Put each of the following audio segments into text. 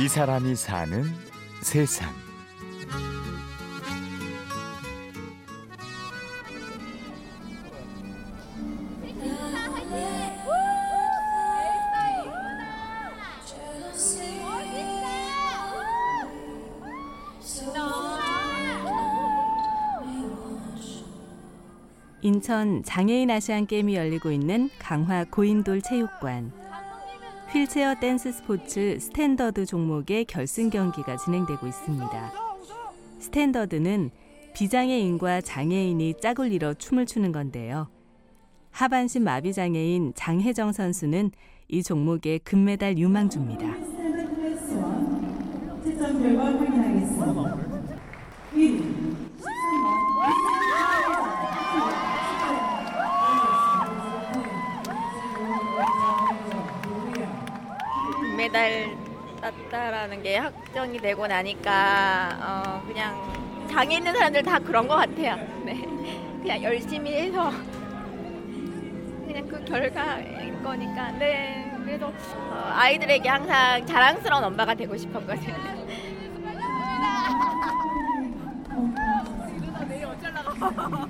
이 사람이 사는 세상. 인천 장애인 아시안 게임이 열리고 있는 강화 고인돌 체육관. 휠체어 댄스 스포츠 스탠더드 종목의 결승 경기가 진행되고 있습니다. 스탠더드는 비장애인과 장애인이 짝을 이뤄 춤을 추는 건데요. 하반신 마비 장애인 장혜정 선수는 이 종목의 금메달 유망주입니다. 금메달 땄다라는 게 확정이 되고 나니까 어 그냥 장애 있는 사람들 다 그런 것 같아요. 네, 그냥 열심히 해서 그냥 그 결과인 거니까. 네, 그래도 어 아이들에게 항상 자랑스러운 엄마가 되고 싶었거든요.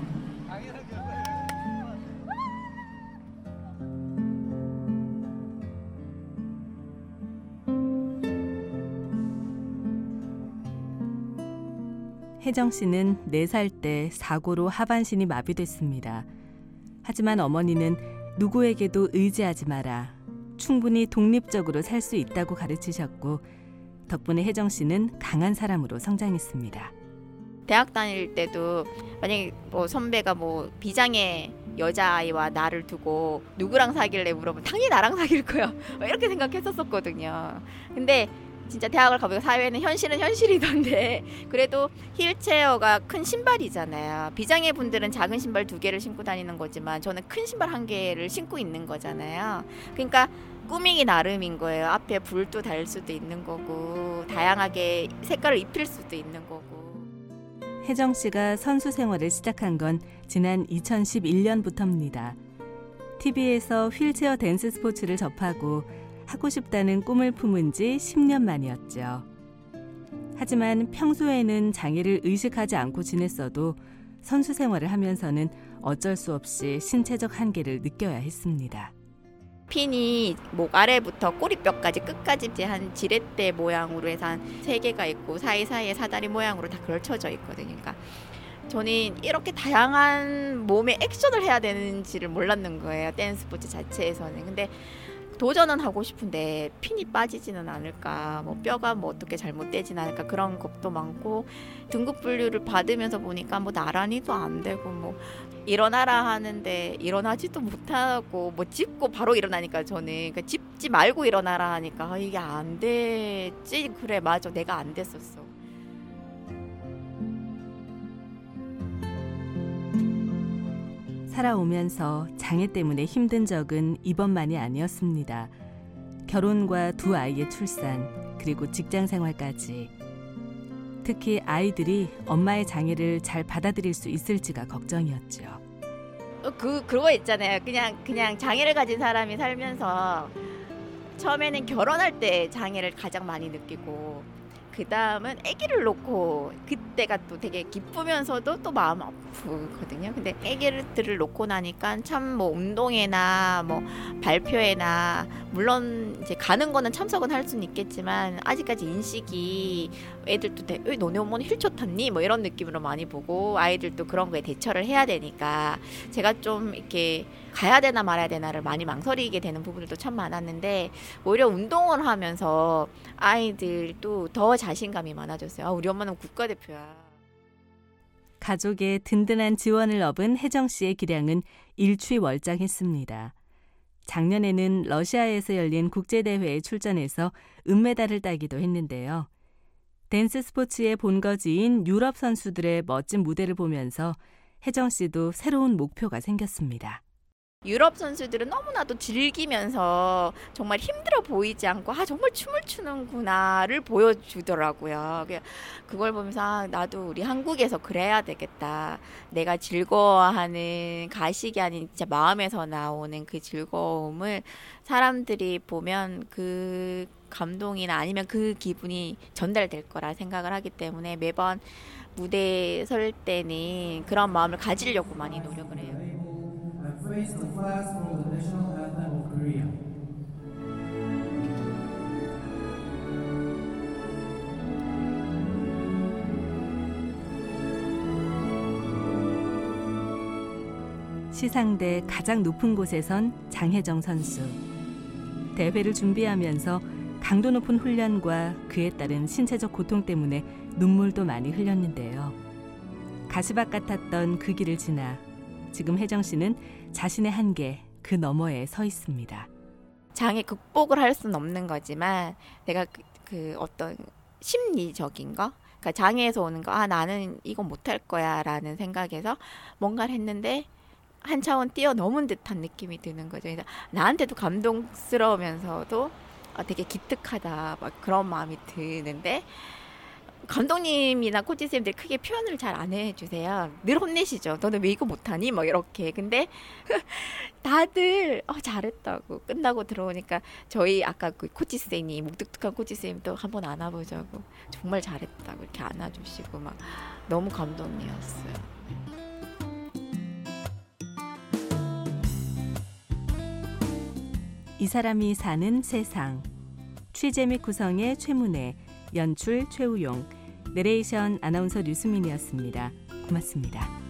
혜정 씨는 4살 때 사고로 하반신이 마비됐습니다. 하지만 어머니는 누구에게도 의지하지 마라. 충분히 독립적으로 살 수 있다고 가르치셨고 덕분에 혜정 씨는 강한 사람으로 성장했습니다. 대학 다닐 때도 만약에 뭐 선배가 뭐 비장애 여자아이와 나를 두고 누구랑 사귈래 물어보면 당연히 나랑 사귈 거야 이렇게 생각했었었거든요. 근데 진짜 대학을 가보니까 사회는 현실은 현실이던데 그래도 힐체어가 큰 신발이잖아요. 비장애 분들은 작은 신발 두 개를 신고 다니는 거지만 저는 큰 신발 한 개를 신고 있는 거잖아요. 그러니까 꾸미기 나름인 거예요. 앞에 불도 달 수도 있는 거고 다양하게 색깔을 입힐 수도 있는 거고. 혜정 씨가 선수 생활을 시작한 건 지난 2011년부터입니다. TV에서 휠체어 댄스 스포츠를 접하고 하고 싶다는 꿈을 품은 지 10년 만이었죠. 하지만 평소에는 장애를 의식하지 않고 지냈어도 선수 생활을 하면서는 어쩔 수 없이 신체적 한계를 느껴야 했습니다. 핀이 목 아래부터 꼬리뼈까지 끝까지 한 지렛대 모양으로 해서 한 세 개가 있고 사이사이에 사다리 모양으로 다 걸쳐져 있거든요. 그러니까 저는 이렇게 다양한 몸의 액션을 해야 되는지를 몰랐는 거예요. 댄스 스포츠 자체에서는. 근데 도전은 하고 싶은데 핀이 빠지지는 않을까 뭐 뼈가 뭐 어떻게 잘못되진 않을까 그런 겁도 많고 등급 분류를 받으면서 보니까 뭐 나란히도 안 되고 뭐 일어나라 하는데 일어나지도 못하고 뭐 짚고 바로 일어나니까 저는. 그러니까 짚지 말고 일어나라 하니까 아, 이게 안 됐지? 그래 맞아. 내가 안 됐었어 살아오면서 장애 때문에 힘든 적은 이번만이 아니었습니다. 결혼과 두 아이의 출산, 그리고 직장 생활까지. 특히 아이들이 엄마의 장애를 잘 받아들일 수 있을지가 걱정이었죠. 어, 그 그거 있잖아요 그냥 그냥 장애를 가진 사람이 살면서 처음에는 결혼할 때 장애를 가장 많이 느끼고 그 다음은 아기를 놓고 그때가 또 되게 기쁘면서도 또 마음 아프 거든요. 근데 아기들을 놓고 나니까 참 뭐 운동회나 뭐 발표회나 물론 이제 가는 거는 참석은 할 수는 있겠지만 아직까지 인식이 애들도 되, 왜 너네 어머니 휠체어 탔니? 뭐 이런 느낌으로 많이 보고 아이들도 그런 거에 대처를 해야 되니까 제가 좀 이렇게 가야 되나 말아야 되나를 많이 망설이게 되는 부분들도 참 많았는데 오히려 운동을 하면서 아이들도 더 자신감이 많아졌어요. 아, 우리 엄마는 국가대표야. 가족의 든든한 지원을 얻은 혜정 씨의 기량은 일취월장했습니다. 작년에는 러시아에서 열린 국제대회에 출전해서 은메달을 따기도 했는데요. 댄스 스포츠의 본거지인 유럽 선수들의 멋진 무대를 보면서 혜정 씨도 새로운 목표가 생겼습니다. 유럽 선수들은 너무나도 즐기면서 정말 힘들어 보이지 않고 아 정말 춤을 추는구나를 보여주더라고요. 그걸 보면서 아, 나도 우리 한국에서 그래야 되겠다. 내가 즐거워하는 가식이 아닌 진짜 마음에서 나오는 그 즐거움을 사람들이 보면 그 감동이나 아니면 그 기분이 전달될 거라 생각을 하기 때문에 매번 무대에 설 때는 그런 마음을 가지려고 많이 노력을 해요. Face the flags for the national anthem of Korea. 시상대 가장 높은 곳에 선 장혜정 선수. 대회를 준비하면서 강도 높은 훈련과 그에 따른 신체적 고통 때문에 눈물도 많이 흘렸는데요. 가시밭 같았던 그 길을 지나 지금 혜정 씨는 자신의 한계 그 너머에 서 있습니다. 장애 극복을 할 수는 없는 거지만 내가 그, 그 어떤 심리적인 거 그러니까 장애에서 오는 거 아 나는 이거 못할 거야 라는 생각에서 뭔가를 했는데 한 차원 뛰어넘은 듯한 느낌이 드는 거죠. 나한테도 감동스러우면서도 아, 되게 기특하다 막 그런 마음이 드는데 감독님이나 코치 쌤들이 크게 표현을 잘 안 해주세요. 늘 혼내시죠. 너는 왜 이거 못하니? 막 이렇게. 근데 다들 어, 잘했다고 끝나고 들어오니까 저희 아까 그 코치 쌤이 묵뚝뚝한 코치 쌤도 한번 안아보자고 정말 잘했다고 이렇게 안아주시고 막 너무 감동이었어요. 이 사람이 사는 세상. 취재 및 구성의 최문혜, 연출 최우용, 내레이션 아나운서 류수민이었습니다. 고맙습니다.